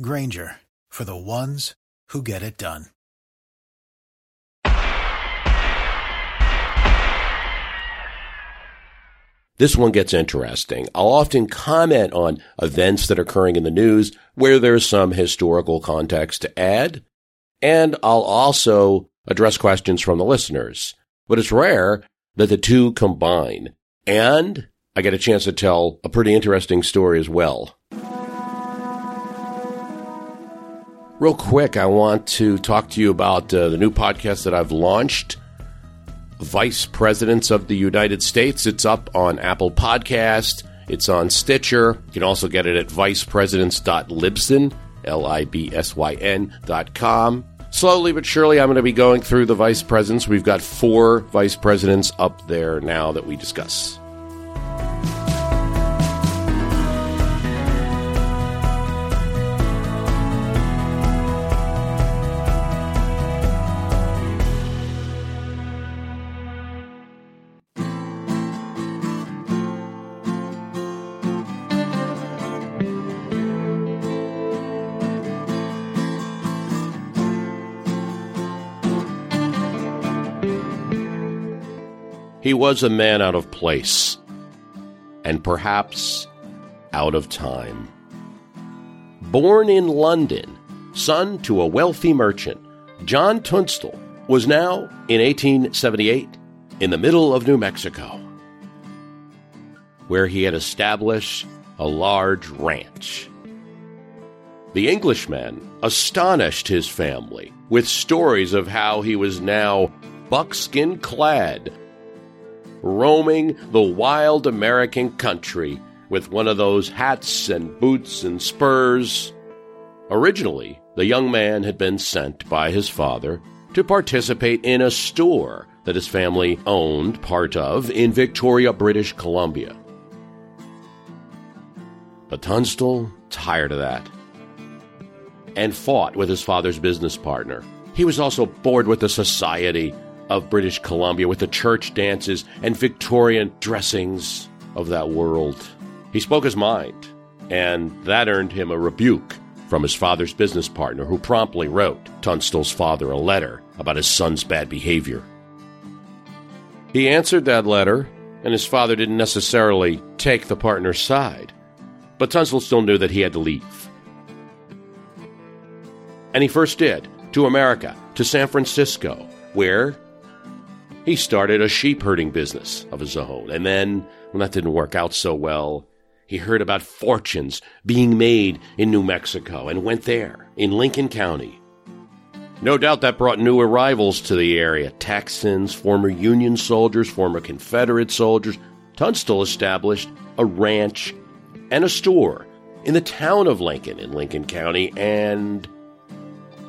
Grainger for the ones who get it done. This one gets interesting. I'll often comment on events that are occurring in the news where there's some historical context to add, and I'll also address questions from the listeners. But it's rare that the two combine. And I get a chance to tell a pretty interesting story as well. Real quick, I want to talk to you about uh, the new podcast that I've launched, Vice Presidents of the United States. It's up on Apple Podcast. It's on Stitcher. You can also get it at vicepresidents.libsyn. Slowly but surely, I'm going to be going through the vice presidents. We've got four vice presidents up there now that we discuss. He was a man out of place, and perhaps out of time. Born in London, son to a wealthy merchant, John Tunstall was now, in 1878, in the middle of New Mexico, where he had established a large ranch. The Englishman astonished his family with stories of how he was now buckskin clad roaming the wild American country with one of those hats and boots and spurs. Originally, the young man had been sent by his father to participate in a store that his family owned part of in Victoria, British Columbia. But Tunstall tired of that and fought with his father's business partner. He was also bored with the society of British Columbia with the church dances and Victorian dressings of that world. He spoke his mind, and that earned him a rebuke from his father's business partner, who promptly wrote Tunstall's father a letter about his son's bad behavior. He answered that letter, and his father didn't necessarily take the partner's side, but Tunstall still knew that he had to leave. And he first did, to America, to San Francisco, where he started a sheep herding business of his own. And then, when that didn't work out so well, he heard about fortunes being made in New Mexico and went there, in Lincoln County. No doubt that brought new arrivals to the area Texans, former Union soldiers, former Confederate soldiers. Tunstall established a ranch and a store in the town of Lincoln in Lincoln County and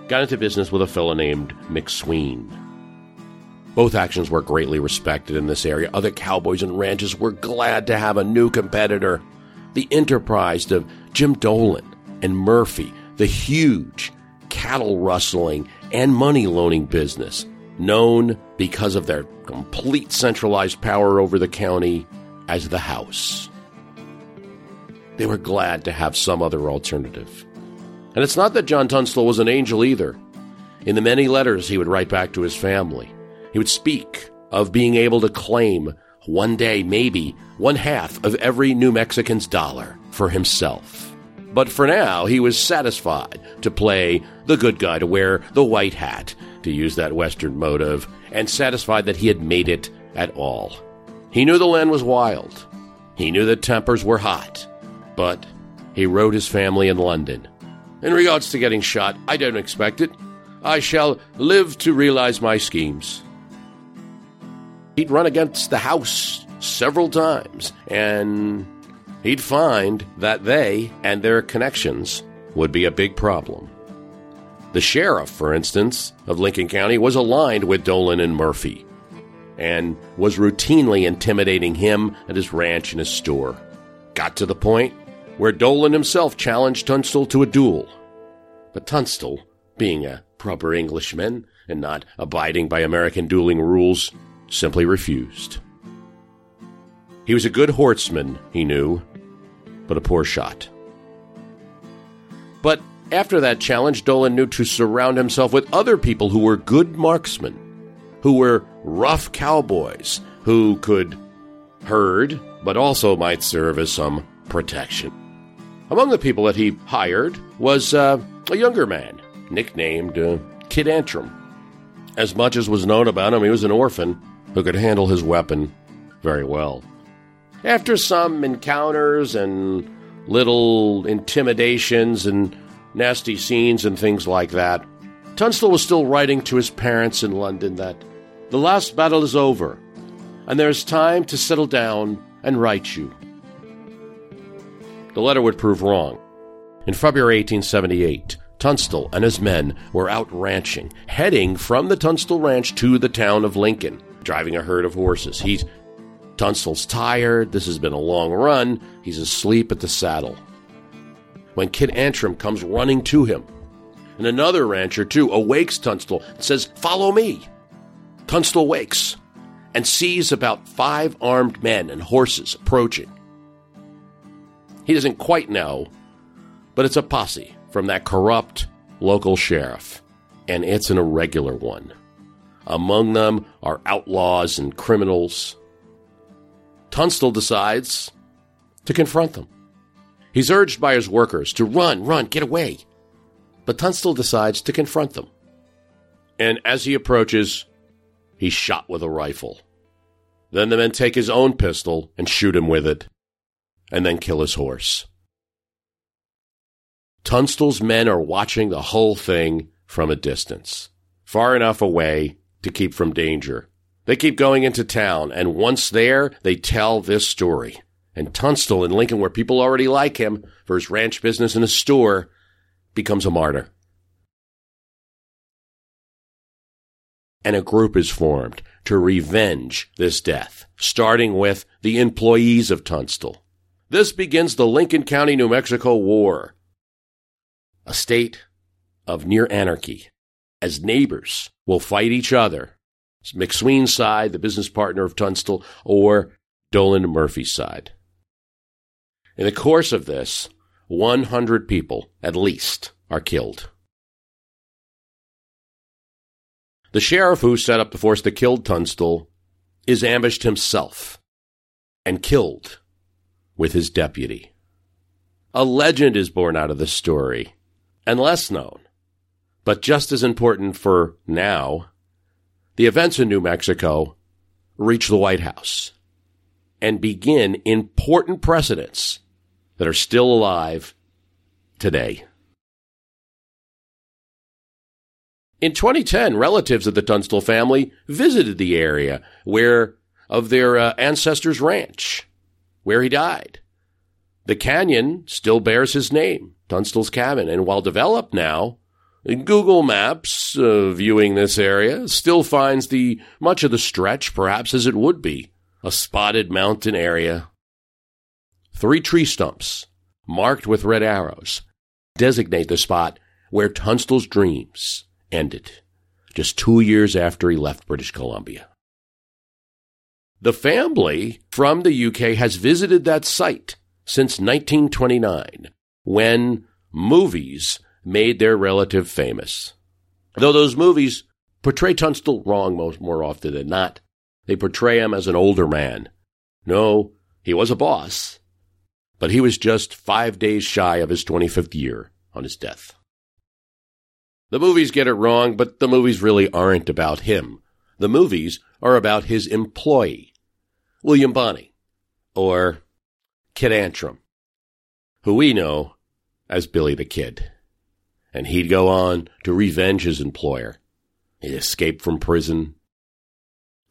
got into business with a fellow named McSween. Both actions were greatly respected in this area. Other cowboys and ranchers were glad to have a new competitor. The enterprise of Jim Dolan and Murphy, the huge cattle rustling and money loaning business, known because of their complete centralized power over the county as the House. They were glad to have some other alternative. And it's not that John Tunstall was an angel either. In the many letters he would write back to his family, he would speak of being able to claim one day, maybe, one half of every New Mexican's dollar for himself. But for now, he was satisfied to play the good guy, to wear the white hat, to use that Western motive, and satisfied that he had made it at all. He knew the land was wild. He knew that tempers were hot. But he wrote his family in London. In regards to getting shot, I don't expect it. I shall live to realize my schemes. He'd run against the House several times, and he'd find that they and their connections would be a big problem. The sheriff, for instance, of Lincoln County was aligned with Dolan and Murphy and was routinely intimidating him at his ranch and his store. Got to the point where Dolan himself challenged Tunstall to a duel. But Tunstall, being a proper Englishman and not abiding by American dueling rules, simply refused. He was a good horseman, he knew, but a poor shot. But after that challenge, Dolan knew to surround himself with other people who were good marksmen, who were rough cowboys, who could herd, but also might serve as some protection. Among the people that he hired was uh, a younger man, nicknamed uh, Kid Antrim. As much as was known about him, he was an orphan who could handle his weapon very well. After some encounters and little intimidations and nasty scenes and things like that, Tunstall was still writing to his parents in London that the last battle is over, and there is time to settle down and write you. The letter would prove wrong. In February 1878, Tunstall and his men were out ranching, heading from the Tunstall Ranch to the town of Lincoln, driving a herd of horses. He's Tunstall's tired. This has been a long run. He's asleep at the saddle. When Kid Antrim comes running to him, and another rancher too awakes Tunstall and says, "Follow me." Tunstall wakes and sees about five armed men and horses approaching. He doesn't quite know, but it's a posse from that corrupt local sheriff, and it's an irregular one. Among them are outlaws and criminals. Tunstall decides to confront them. He's urged by his workers to run, run, get away. But Tunstall decides to confront them. And as he approaches, he's shot with a rifle. Then the men take his own pistol and shoot him with it, and then kill his horse. Tunstall's men are watching the whole thing from a distance, far enough away to keep from danger. They keep going into town, and once there, they tell this story. And Tunstall in Lincoln, where people already like him for his ranch business and his store, becomes a martyr. And a group is formed to revenge this death, starting with the employees of Tunstall. This begins the Lincoln County, New Mexico War, a state of near anarchy, as neighbors will fight each other. It's McSween's side, the business partner of Tunstall, or Dolan Murphy's side. In the course of this, 100 people, at least, are killed. The sheriff who set up the force that killed Tunstall is ambushed himself and killed with his deputy. A legend is born out of this story, and less known, but just as important for now. The events in New Mexico reach the White House and begin important precedents that are still alive today. In 2010, relatives of the Tunstall family visited the area where of their uh, ancestors' ranch, where he died. The canyon still bears his name, Tunstall's Cabin, and while developed now, Google Maps uh, viewing this area still finds the much of the stretch perhaps as it would be, a spotted mountain area Three tree stumps, marked with red arrows, designate the spot where Tunstall's dreams ended, just two years after he left British Columbia. The family from the UK has visited that site since 1929, when movies made their relative famous. Though those movies portray Tunstall wrong most more often than not, they portray him as an older man. No, he was a boss, but he was just five days shy of his 25th year on his death. The movies get it wrong, but the movies really aren't about him. The movies are about his employee, William Bonney, or Kid Antrim, who we know as Billy the Kid. And he'd go on to revenge his employer. He'd escape from prison,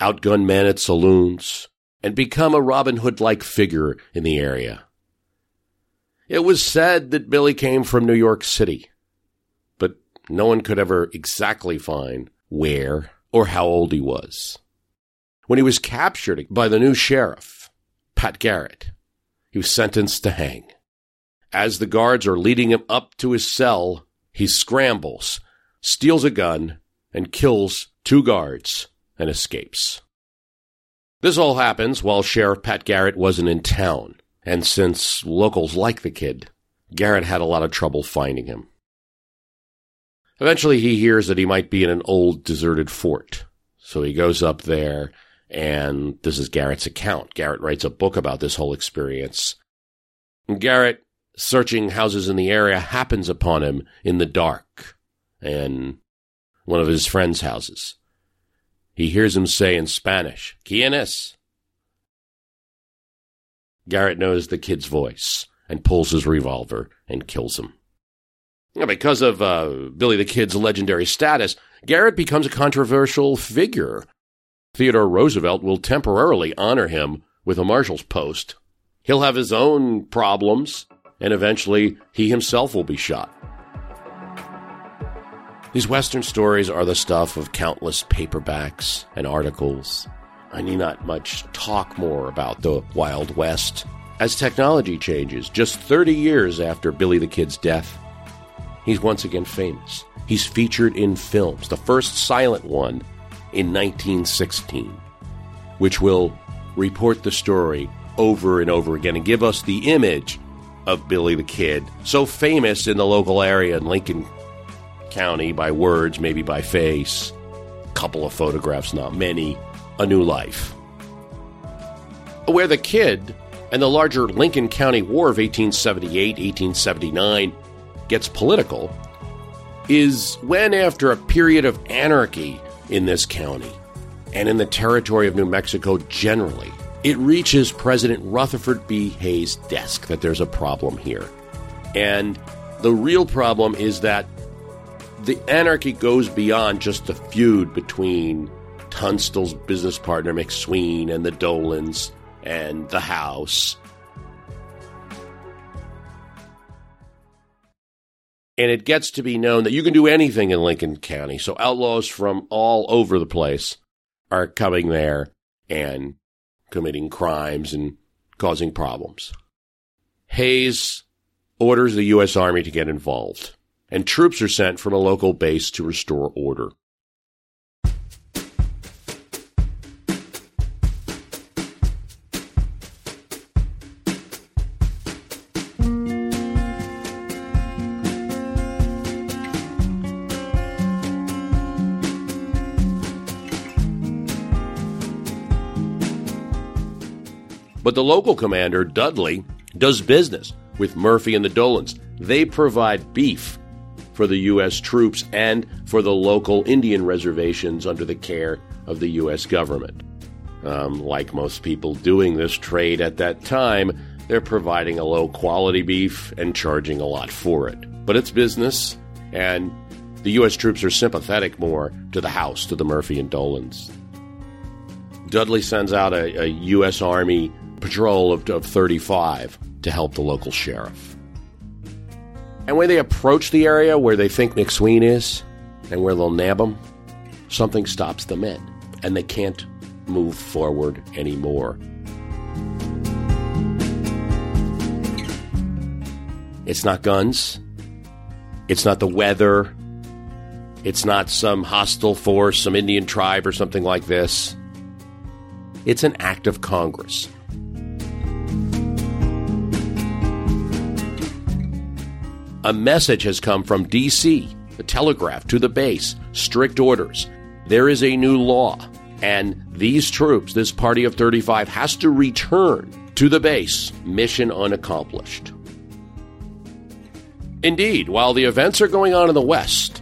outgun men at saloons, and become a Robin Hood like figure in the area. It was said that Billy came from New York City, but no one could ever exactly find where or how old he was. When he was captured by the new sheriff, Pat Garrett, he was sentenced to hang. As the guards are leading him up to his cell, he scrambles, steals a gun, and kills two guards and escapes. This all happens while Sheriff Pat Garrett wasn't in town, and since locals like the kid, Garrett had a lot of trouble finding him. Eventually, he hears that he might be in an old deserted fort, so he goes up there, and this is Garrett's account. Garrett writes a book about this whole experience. Garrett, searching houses in the area, happens upon him in the dark, and one of his friends' houses. He hears him say in Spanish, ¿Quién Garrett knows the kid's voice and pulls his revolver and kills him. Because of uh, Billy the Kid's legendary status, Garrett becomes a controversial figure. Theodore Roosevelt will temporarily honor him with a marshal's post. He'll have his own problems, and eventually he himself will be shot. These Western stories are the stuff of countless paperbacks and articles. I need not much talk more about the Wild West. As technology changes, just 30 years after Billy the Kid's death, he's once again famous. He's featured in films, the first silent one in 1916, which will report the story over and over again and give us the image of Billy the Kid, so famous in the local area in Lincoln County by words, maybe by face, couple of photographs, not many, a new life. Where the kid and the larger Lincoln County War of 1878 1879 gets political is when, after a period of anarchy in this county and in the territory of New Mexico generally, it reaches President Rutherford B. Hayes' desk that there's a problem here. And the real problem is that the anarchy goes beyond just the feud between Tunstall's business partner McSween and the Dolans and the House. And it gets to be known that you can do anything in Lincoln County. So outlaws from all over the place are coming there and committing crimes and causing problems. Hayes orders the U.S. Army to get involved and troops are sent from a local base to restore order. But the local commander, Dudley, does business with Murphy and the Dolans. They provide beef for the U.S. troops and for the local Indian reservations under the care of the U.S. government. Um, like most people doing this trade at that time, they're providing a low quality beef and charging a lot for it. But it's business, and the U.S. troops are sympathetic more to the House, to the Murphy and Dolans. Dudley sends out a, a U.S. Army patrol of, of 35 to help the local sheriff. And when they approach the area where they think McSween is and where they'll nab him, something stops the men and they can't move forward anymore. It's not guns. It's not the weather. It's not some hostile force, some Indian tribe or something like this. It's an act of Congress. A message has come from D.C., the telegraph to the base, strict orders. There is a new law, and these troops, this party of 35, has to return to the base, mission unaccomplished. Indeed, while the events are going on in the West,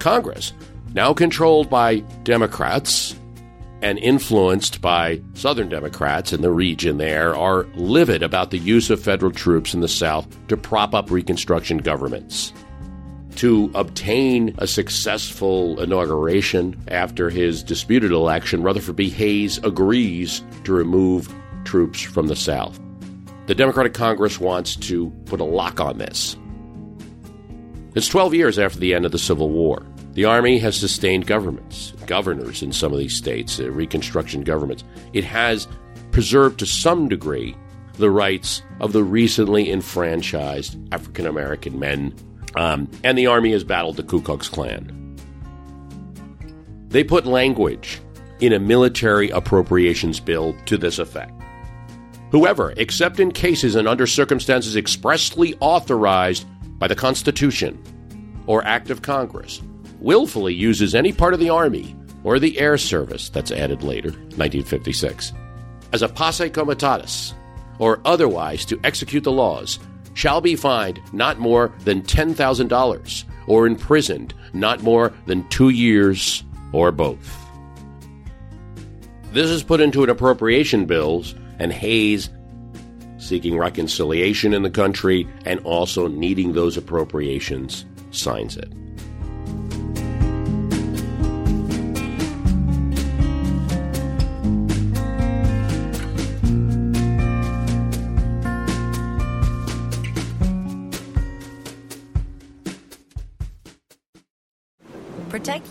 Congress, now controlled by Democrats, and influenced by Southern Democrats in the region there are livid about the use of federal troops in the South to prop up Reconstruction governments. To obtain a successful inauguration after his disputed election, Rutherford B. Hayes agrees to remove troops from the South. the Democratic Congress wants to put a lock on this. It's 12 years after the end of the Civil War. The Army has sustained governments, governors in some of these states, uh, Reconstruction governments. It has preserved to some degree the rights of the recently enfranchised African American men, um, and the Army has battled the Ku Klux Klan. They put language in a military appropriations bill to this effect. Whoever, except in cases and under circumstances expressly authorized by the Constitution or Act of Congress, willfully uses any part of the Army or the Air Service, that's added later, 1956, as a posse comitatus or otherwise to execute the laws, shall be fined not more than $10,000 or imprisoned not more than two years or both. This is put into an appropriation bills, and Hayes, seeking reconciliation in the country and also needing those appropriations, signs it.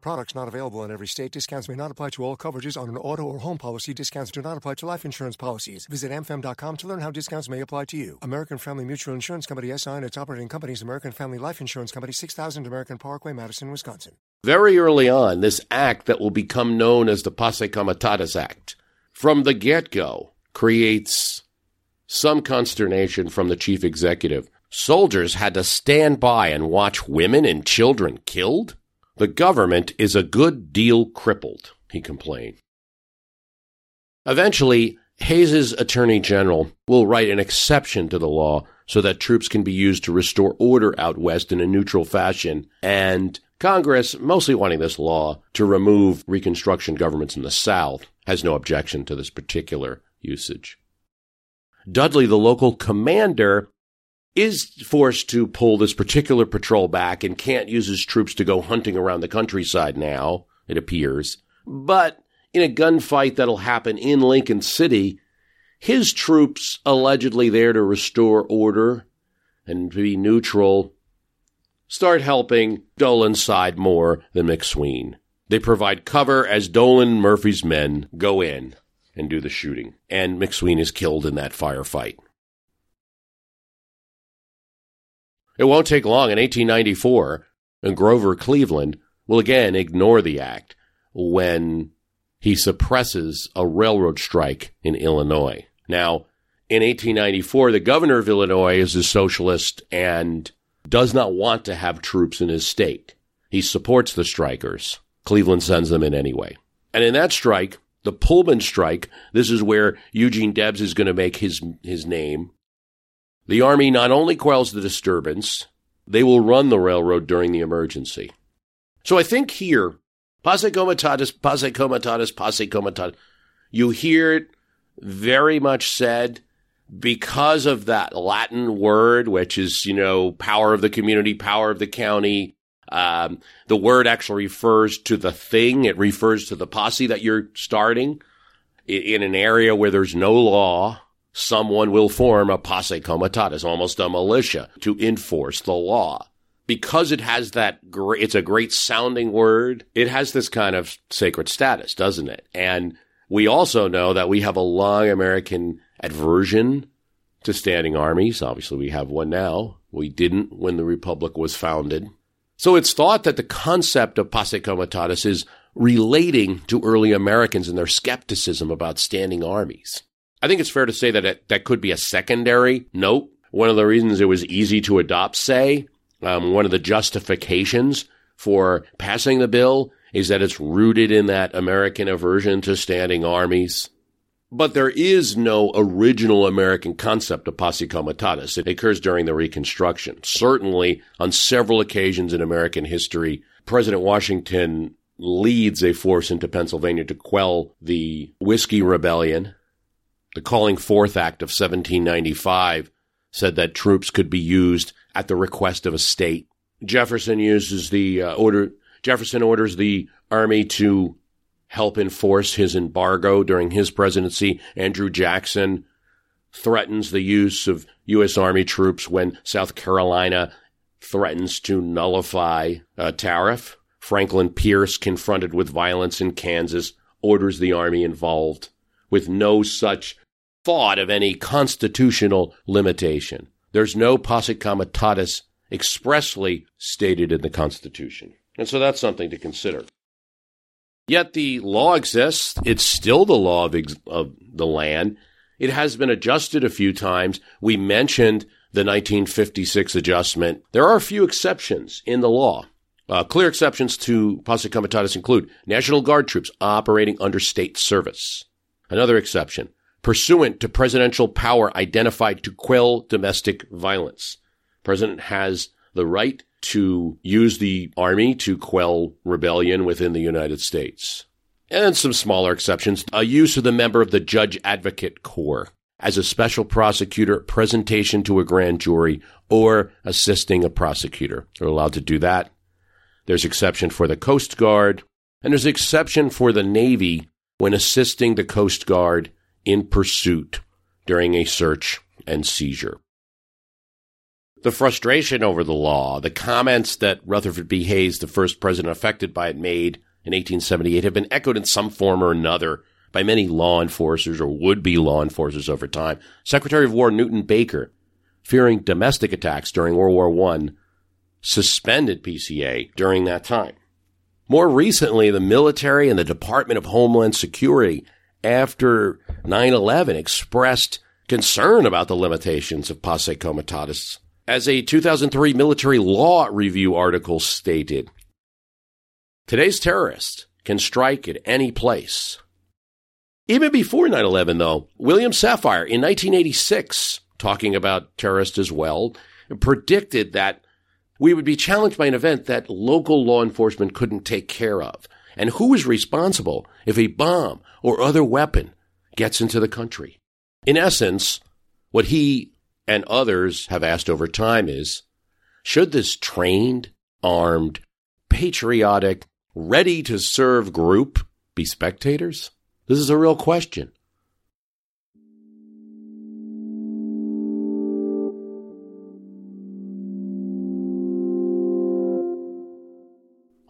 Products not available in every state. Discounts may not apply to all coverages on an auto or home policy. Discounts do not apply to life insurance policies. Visit amfam.com to learn how discounts may apply to you. American Family Mutual Insurance Company SI and its operating companies American Family Life Insurance Company 6000 American Parkway, Madison, Wisconsin. Very early on, this act that will become known as the Posse Comitatus Act, from the get go, creates some consternation from the chief executive. Soldiers had to stand by and watch women and children killed? The government is a good deal crippled, he complained. Eventually, Hayes's attorney general will write an exception to the law so that troops can be used to restore order out west in a neutral fashion. And Congress, mostly wanting this law to remove Reconstruction governments in the South, has no objection to this particular usage. Dudley, the local commander, is forced to pull this particular patrol back and can't use his troops to go hunting around the countryside now, it appears. But in a gunfight that'll happen in Lincoln City, his troops allegedly there to restore order and to be neutral start helping Dolan's side more than McSween. They provide cover as Dolan Murphy's men go in and do the shooting, and McSween is killed in that firefight. It won't take long in 1894, and Grover Cleveland will again ignore the act when he suppresses a railroad strike in Illinois. Now, in 1894, the governor of Illinois is a socialist and does not want to have troops in his state. He supports the strikers. Cleveland sends them in anyway. And in that strike, the Pullman strike, this is where Eugene Debs is going to make his, his name. The Army not only quells the disturbance, they will run the railroad during the emergency. So I think here, posse comitatus, posse comitatus, posse comitatus, you hear it very much said because of that Latin word, which is, you know, power of the community, power of the county. Um, the word actually refers to the thing. It refers to the posse that you're starting in an area where there's no law. Someone will form a posse comitatus, almost a militia to enforce the law. Because it has that great, it's a great sounding word. It has this kind of sacred status, doesn't it? And we also know that we have a long American aversion to standing armies. Obviously, we have one now. We didn't when the Republic was founded. So it's thought that the concept of posse comitatus is relating to early Americans and their skepticism about standing armies. I think it's fair to say that it, that could be a secondary note. One of the reasons it was easy to adopt, say, um, one of the justifications for passing the bill is that it's rooted in that American aversion to standing armies. But there is no original American concept of posse comitatus. It occurs during the Reconstruction. Certainly, on several occasions in American history, President Washington leads a force into Pennsylvania to quell the Whiskey Rebellion, The Calling Forth Act of 1795 said that troops could be used at the request of a state. Jefferson uses the uh, order. Jefferson orders the army to help enforce his embargo during his presidency. Andrew Jackson threatens the use of U.S. Army troops when South Carolina threatens to nullify a tariff. Franklin Pierce, confronted with violence in Kansas, orders the army involved with no such thought of any constitutional limitation. There's no posse comitatus expressly stated in the Constitution. And so that's something to consider. Yet the law exists. It's still the law of, ex- of the land. It has been adjusted a few times. We mentioned the 1956 adjustment. There are a few exceptions in the law. Uh, clear exceptions to posse comitatus include National Guard troops operating under state service. Another exception, pursuant to presidential power identified to quell domestic violence. President has the right to use the army to quell rebellion within the United States. And some smaller exceptions, a use of the member of the Judge Advocate Corps as a special prosecutor, presentation to a grand jury, or assisting a prosecutor. They're allowed to do that. There's exception for the Coast Guard, and there's exception for the Navy when assisting the Coast Guard in pursuit during a search and seizure. The frustration over the law, the comments that Rutherford B. Hayes, the first president affected by it, made in 1878 have been echoed in some form or another by many law enforcers or would be law enforcers over time. Secretary of War Newton Baker, fearing domestic attacks during World War I, suspended PCA during that time. More recently, the military and the Department of Homeland Security, after 9 11, expressed concern about the limitations of posse comitatus as a 2003 military law review article stated, today's terrorists can strike at any place. Even before 9 11, though, William Safire in 1986, talking about terrorists as well, predicted that we would be challenged by an event that local law enforcement couldn't take care of. And who is responsible if a bomb or other weapon gets into the country? In essence, what he and others have asked over time is should this trained, armed, patriotic, ready to serve group be spectators? This is a real question.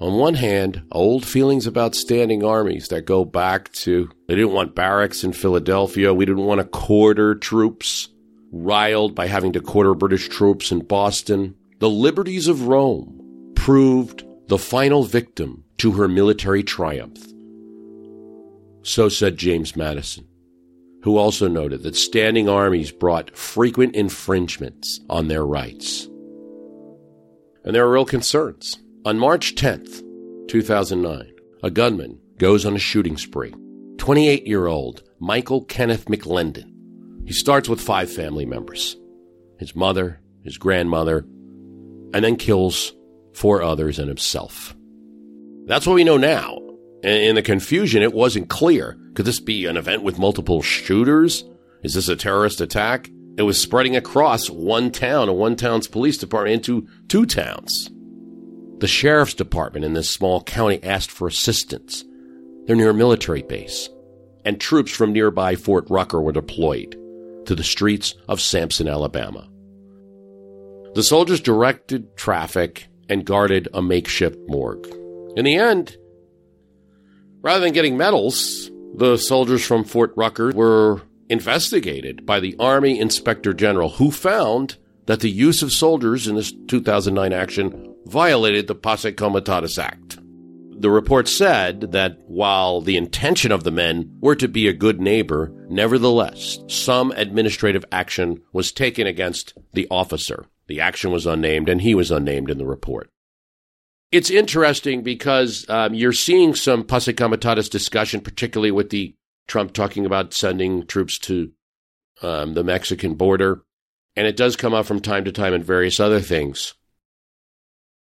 On one hand, old feelings about standing armies that go back to they didn't want barracks in Philadelphia, we didn't want to quarter troops riled by having to quarter British troops in Boston, the liberties of Rome proved the final victim to her military triumph. So said James Madison, who also noted that standing armies brought frequent infringements on their rights. And there are real concerns. On March 10th, 2009, a gunman goes on a shooting spree. 28 year old Michael Kenneth McLendon he starts with five family members his mother, his grandmother, and then kills four others and himself. That's what we know now. In the confusion, it wasn't clear. Could this be an event with multiple shooters? Is this a terrorist attack? It was spreading across one town and one town's police department into two towns. The sheriff's department in this small county asked for assistance. They're near a military base, and troops from nearby Fort Rucker were deployed to the streets of Samson, Alabama. The soldiers directed traffic and guarded a makeshift morgue. In the end, rather than getting medals, the soldiers from Fort Rucker were investigated by the Army Inspector General, who found that the use of soldiers in this 2009 action violated the Posse Comitatus Act. The report said that while the intention of the men were to be a good neighbor, nevertheless, some administrative action was taken against the officer. The action was unnamed, and he was unnamed in the report. It's interesting because um, you're seeing some posse comitatus discussion, particularly with the Trump talking about sending troops to um, the Mexican border. And it does come up from time to time in various other things.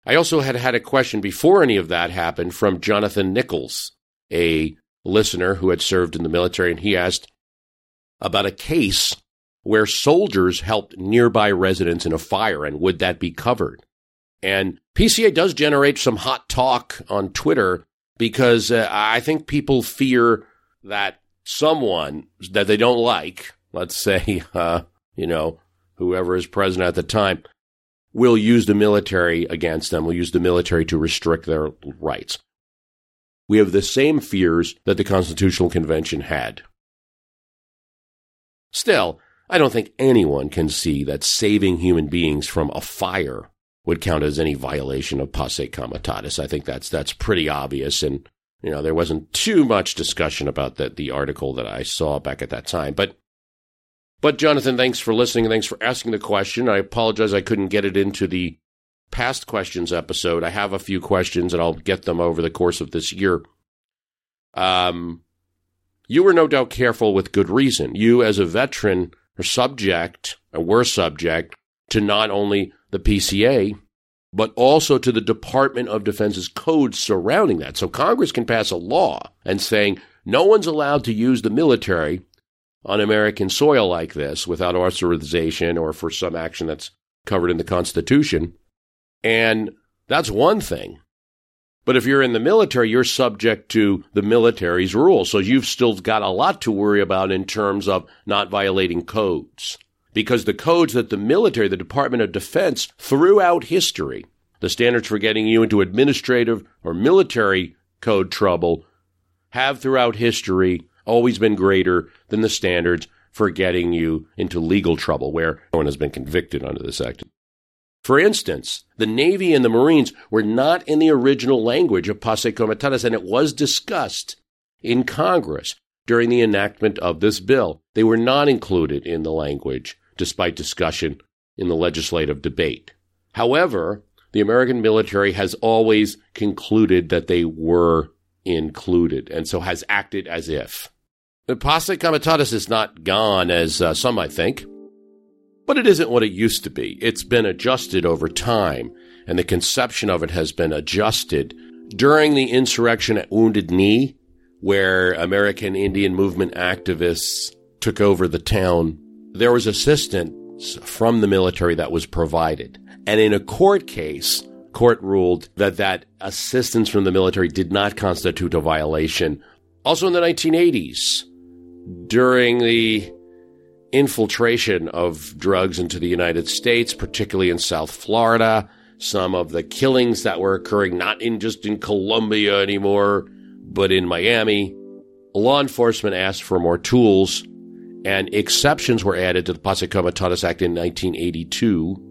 I also had had a question before any of that happened from Jonathan Nichols, a listener who had served in the military, and he asked, about a case where soldiers helped nearby residents in a fire, and would that be covered? And PCA does generate some hot talk on Twitter because uh, I think people fear that someone that they don't like, let's say, uh, you know, whoever is president at the time, will use the military against them, We'll use the military to restrict their rights. We have the same fears that the Constitutional Convention had. Still, I don't think anyone can see that saving human beings from a fire would count as any violation of posse comitatus. I think that's that's pretty obvious, and you know there wasn't too much discussion about that the article that I saw back at that time. But but Jonathan, thanks for listening. Thanks for asking the question. I apologize I couldn't get it into the past questions episode. I have a few questions, and I'll get them over the course of this year. Um, you were no doubt careful with good reason. You, as a veteran are subject, were subject, to not only the PCA, but also to the Department of Defense's codes surrounding that. So Congress can pass a law and saying no one's allowed to use the military on American soil like this without authorization or for some action that's covered in the Constitution. And that's one thing. But if you're in the military, you're subject to the military's rules. So you've still got a lot to worry about in terms of not violating codes. Because the codes that the military, the Department of Defense, throughout history, the standards for getting you into administrative or military code trouble have throughout history always been greater than the standards for getting you into legal trouble where no one has been convicted under this act. For instance, the Navy and the Marines were not in the original language of Posse Comitatus, and it was discussed in Congress during the enactment of this bill. They were not included in the language, despite discussion in the legislative debate. However, the American military has always concluded that they were included, and so has acted as if. The Posse Comitatus is not gone, as uh, some might think. But it isn't what it used to be. It's been adjusted over time, and the conception of it has been adjusted. During the insurrection at Wounded Knee, where American Indian movement activists took over the town, there was assistance from the military that was provided. And in a court case, court ruled that that assistance from the military did not constitute a violation. Also in the 1980s, during the infiltration of drugs into the United States, particularly in South Florida, some of the killings that were occurring not in just in Colombia anymore, but in Miami. Law enforcement asked for more tools, and exceptions were added to the Posse Comitatus Act in 1982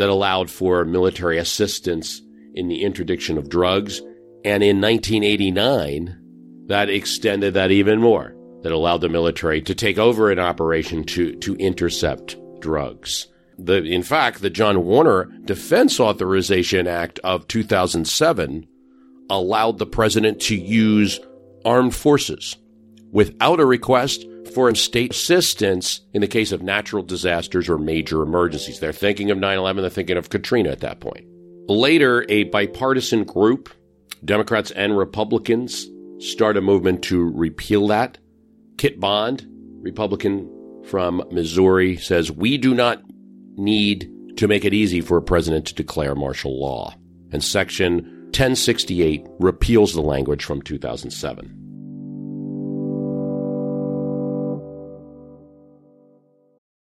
that allowed for military assistance in the interdiction of drugs. And in 1989, that extended that even more that allowed the military to take over an operation to, to intercept drugs. The, in fact, the John Warner Defense Authorization Act of 2007 allowed the president to use armed forces without a request for state assistance in the case of natural disasters or major emergencies. They're thinking of 9 11, they're thinking of Katrina at that point. Later, a bipartisan group, Democrats and Republicans, start a movement to repeal that. Kit Bond, Republican from Missouri, says we do not need to make it easy for a president to declare martial law. And Section 1068 repeals the language from 2007.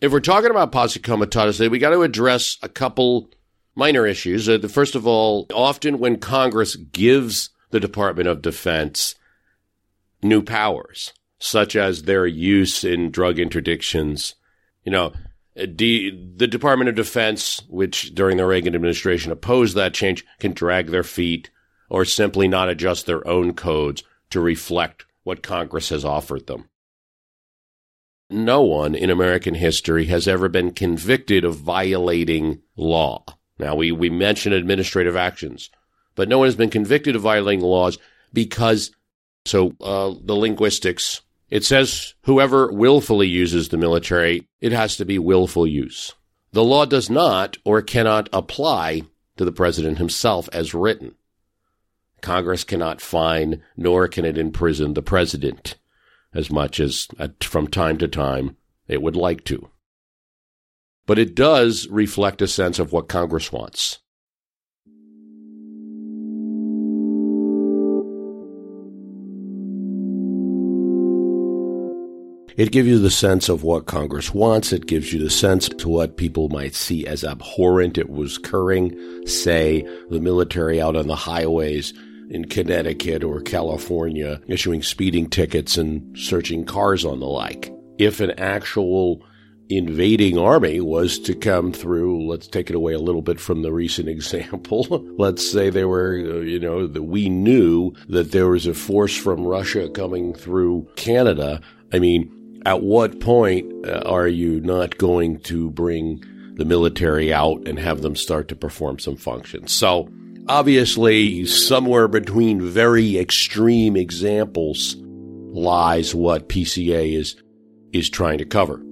If we're talking about posse comitatus, we got to address a couple minor issues. Uh, first of all, often when Congress gives the Department of Defense new powers, such as their use in drug interdictions, you know, uh, the Department of Defense, which during the Reagan administration opposed that change, can drag their feet or simply not adjust their own codes to reflect what Congress has offered them. No one in American history has ever been convicted of violating law. Now, we, we mention administrative actions, but no one has been convicted of violating laws because, so uh, the linguistics, it says whoever willfully uses the military, it has to be willful use. The law does not or cannot apply to the president himself as written. Congress cannot fine nor can it imprison the president as much as at, from time to time it would like to. But it does reflect a sense of what Congress wants. It gives you the sense of what Congress wants. It gives you the sense to what people might see as abhorrent. It was occurring, say, the military out on the highways in Connecticut or California issuing speeding tickets and searching cars on the like. If an actual invading army was to come through, let's take it away a little bit from the recent example. let's say they were, uh, you know, that we knew that there was a force from Russia coming through Canada. I mean, at what point uh, are you not going to bring the military out and have them start to perform some functions? So, Obviously, somewhere between very extreme examples lies what PCA is, is trying to cover.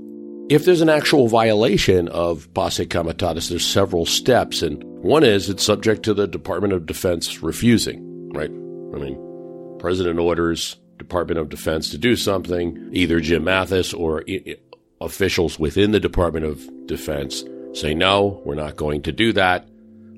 If there's an actual violation of posse comitatus, there's several steps, and one is it's subject to the Department of Defense refusing, right? I mean, President orders Department of Defense to do something, either Jim Mattis or I- officials within the Department of Defense say, no, we're not going to do that.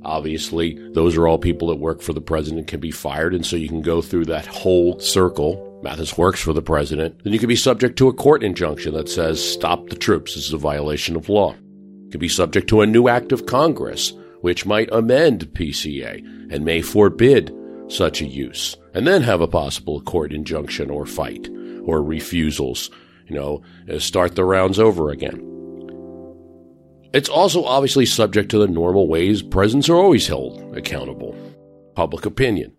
Obviously, those are all people that work for the president can be fired, and so you can go through that whole circle. Mattis works for the president. Then you can be subject to a court injunction that says, stop the troops. This is a violation of law. You can be subject to a new act of Congress, which might amend PCA and may forbid such a use, and then have a possible court injunction or fight or refusals, you know, start the rounds over again. It's also obviously subject to the normal ways presidents are always held accountable public opinion.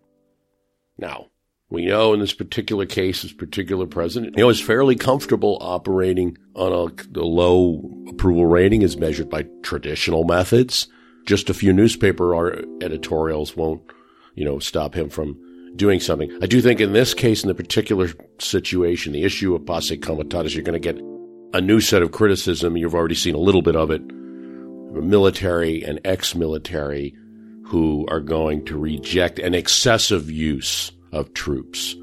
Now, we know in this particular case, this particular president, know, is fairly comfortable operating on a, a low approval rating as measured by traditional methods. Just a few newspaper editorials won't, you know, stop him from doing something. I do think in this case, in the particular situation, the issue of posse comitatus, you're going to get a new set of criticism. You've already seen a little bit of it military and ex military who are going to reject an excessive use of troops.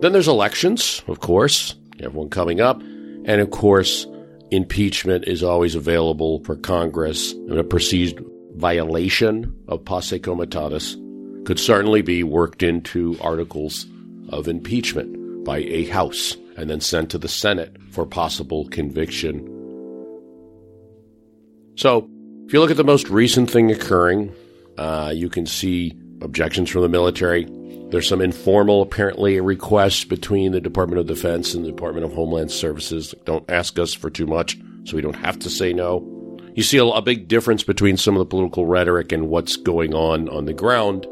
Then there's elections, of course, everyone coming up. And of course, impeachment is always available for Congress. And a perceived violation of posse comitatus could certainly be worked into articles of impeachment by a House and then sent to the Senate for possible conviction so, if you look at the most recent thing occurring, uh, you can see objections from the military. There's some informal, apparently, requests between the Department of Defense and the Department of Homeland Services. Don't ask us for too much, so we don't have to say no. You see a, a big difference between some of the political rhetoric and what's going on on the ground.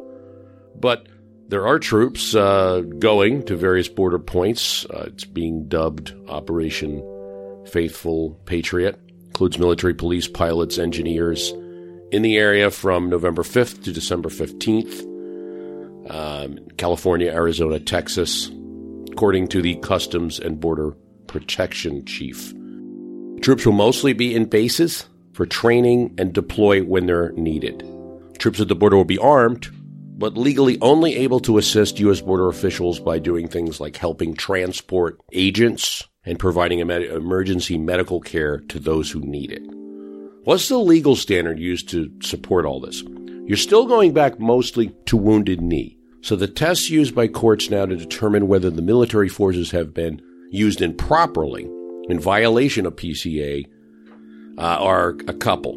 But there are troops uh, going to various border points. Uh, it's being dubbed Operation Faithful Patriot includes military police, pilots, engineers in the area from November 5th to December 15th. Um, California, Arizona, Texas, according to the Customs and Border Protection Chief. Troops will mostly be in bases for training and deploy when they're needed. Troops at the border will be armed, but legally only able to assist U.S. border officials by doing things like helping transport agents and providing emergency medical care to those who need it. What's the legal standard used to support all this? You're still going back mostly to wounded knee. So the tests used by courts now to determine whether the military forces have been used improperly in violation of PCA uh, are a couple.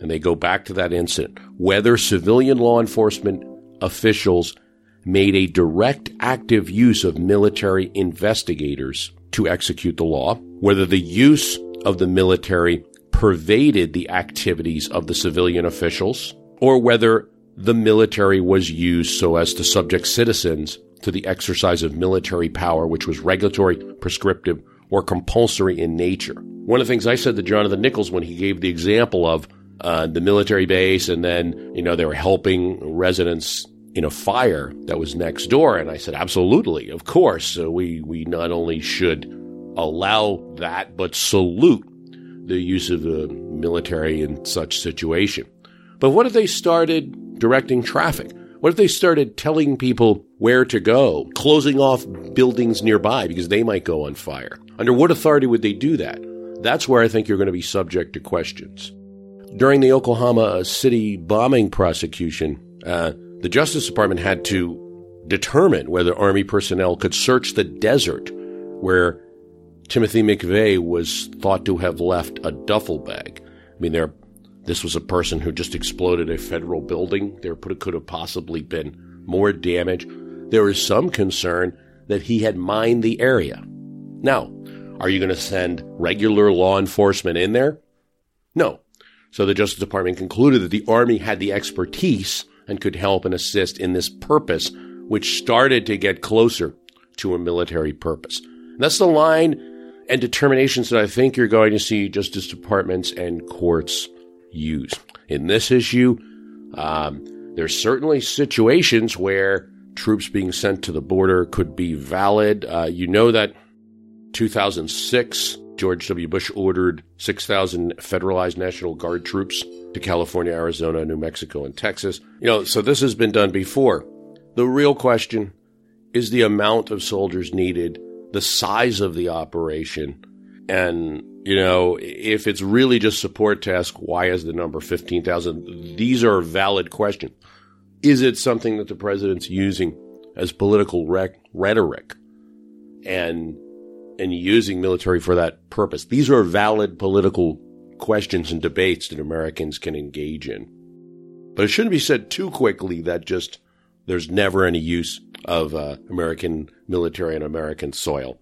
And they go back to that incident. Whether civilian law enforcement officials made a direct active use of military investigators to execute the law, whether the use of the military pervaded the activities of the civilian officials, or whether the military was used so as to subject citizens to the exercise of military power, which was regulatory, prescriptive, or compulsory in nature. One of the things I said to Jonathan Nichols when he gave the example of uh, the military base and then, you know, they were helping residents in a fire that was next door. And I said, absolutely, of course. Uh, we, we not only should allow that, but salute the use of the military in such situation. But what if they started directing traffic? What if they started telling people where to go, closing off buildings nearby because they might go on fire? Under what authority would they do that? That's where I think you're going to be subject to questions. During the Oklahoma City bombing prosecution, uh, the Justice Department had to determine whether Army personnel could search the desert where Timothy McVeigh was thought to have left a duffel bag. I mean, there, this was a person who just exploded a federal building. There could have possibly been more damage. There is some concern that he had mined the area. Now, are you going to send regular law enforcement in there? No. So the Justice Department concluded that the Army had the expertise and could help and assist in this purpose, which started to get closer to a military purpose. And that's the line and determinations that I think you're going to see Justice Departments and courts use. In this issue, um, there's certainly situations where troops being sent to the border could be valid. Uh, you know that 2006, George W. Bush ordered 6,000 federalized National Guard troops to California, Arizona, New Mexico, and Texas. You know, so this has been done before. The real question is the amount of soldiers needed, the size of the operation, and you know, if it's really just support task, why is the number 15,000? These are valid questions. Is it something that the president's using as political rec- rhetoric and and using military for that purpose? These are valid political questions and debates that Americans can engage in. But it shouldn't be said too quickly that just there's never any use of uh, American military on American soil.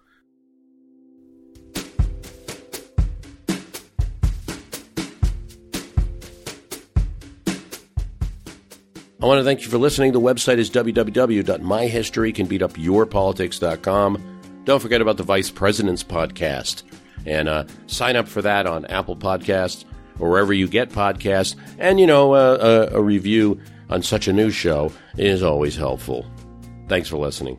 I want to thank you for listening. The website is www.myhistorycanbeatupyourpolitics.com. Don't forget about the Vice President's podcast and uh, sign up for that on Apple Podcasts or wherever you get podcasts. And, you know, uh, a, a review on such a new show is always helpful. Thanks for listening.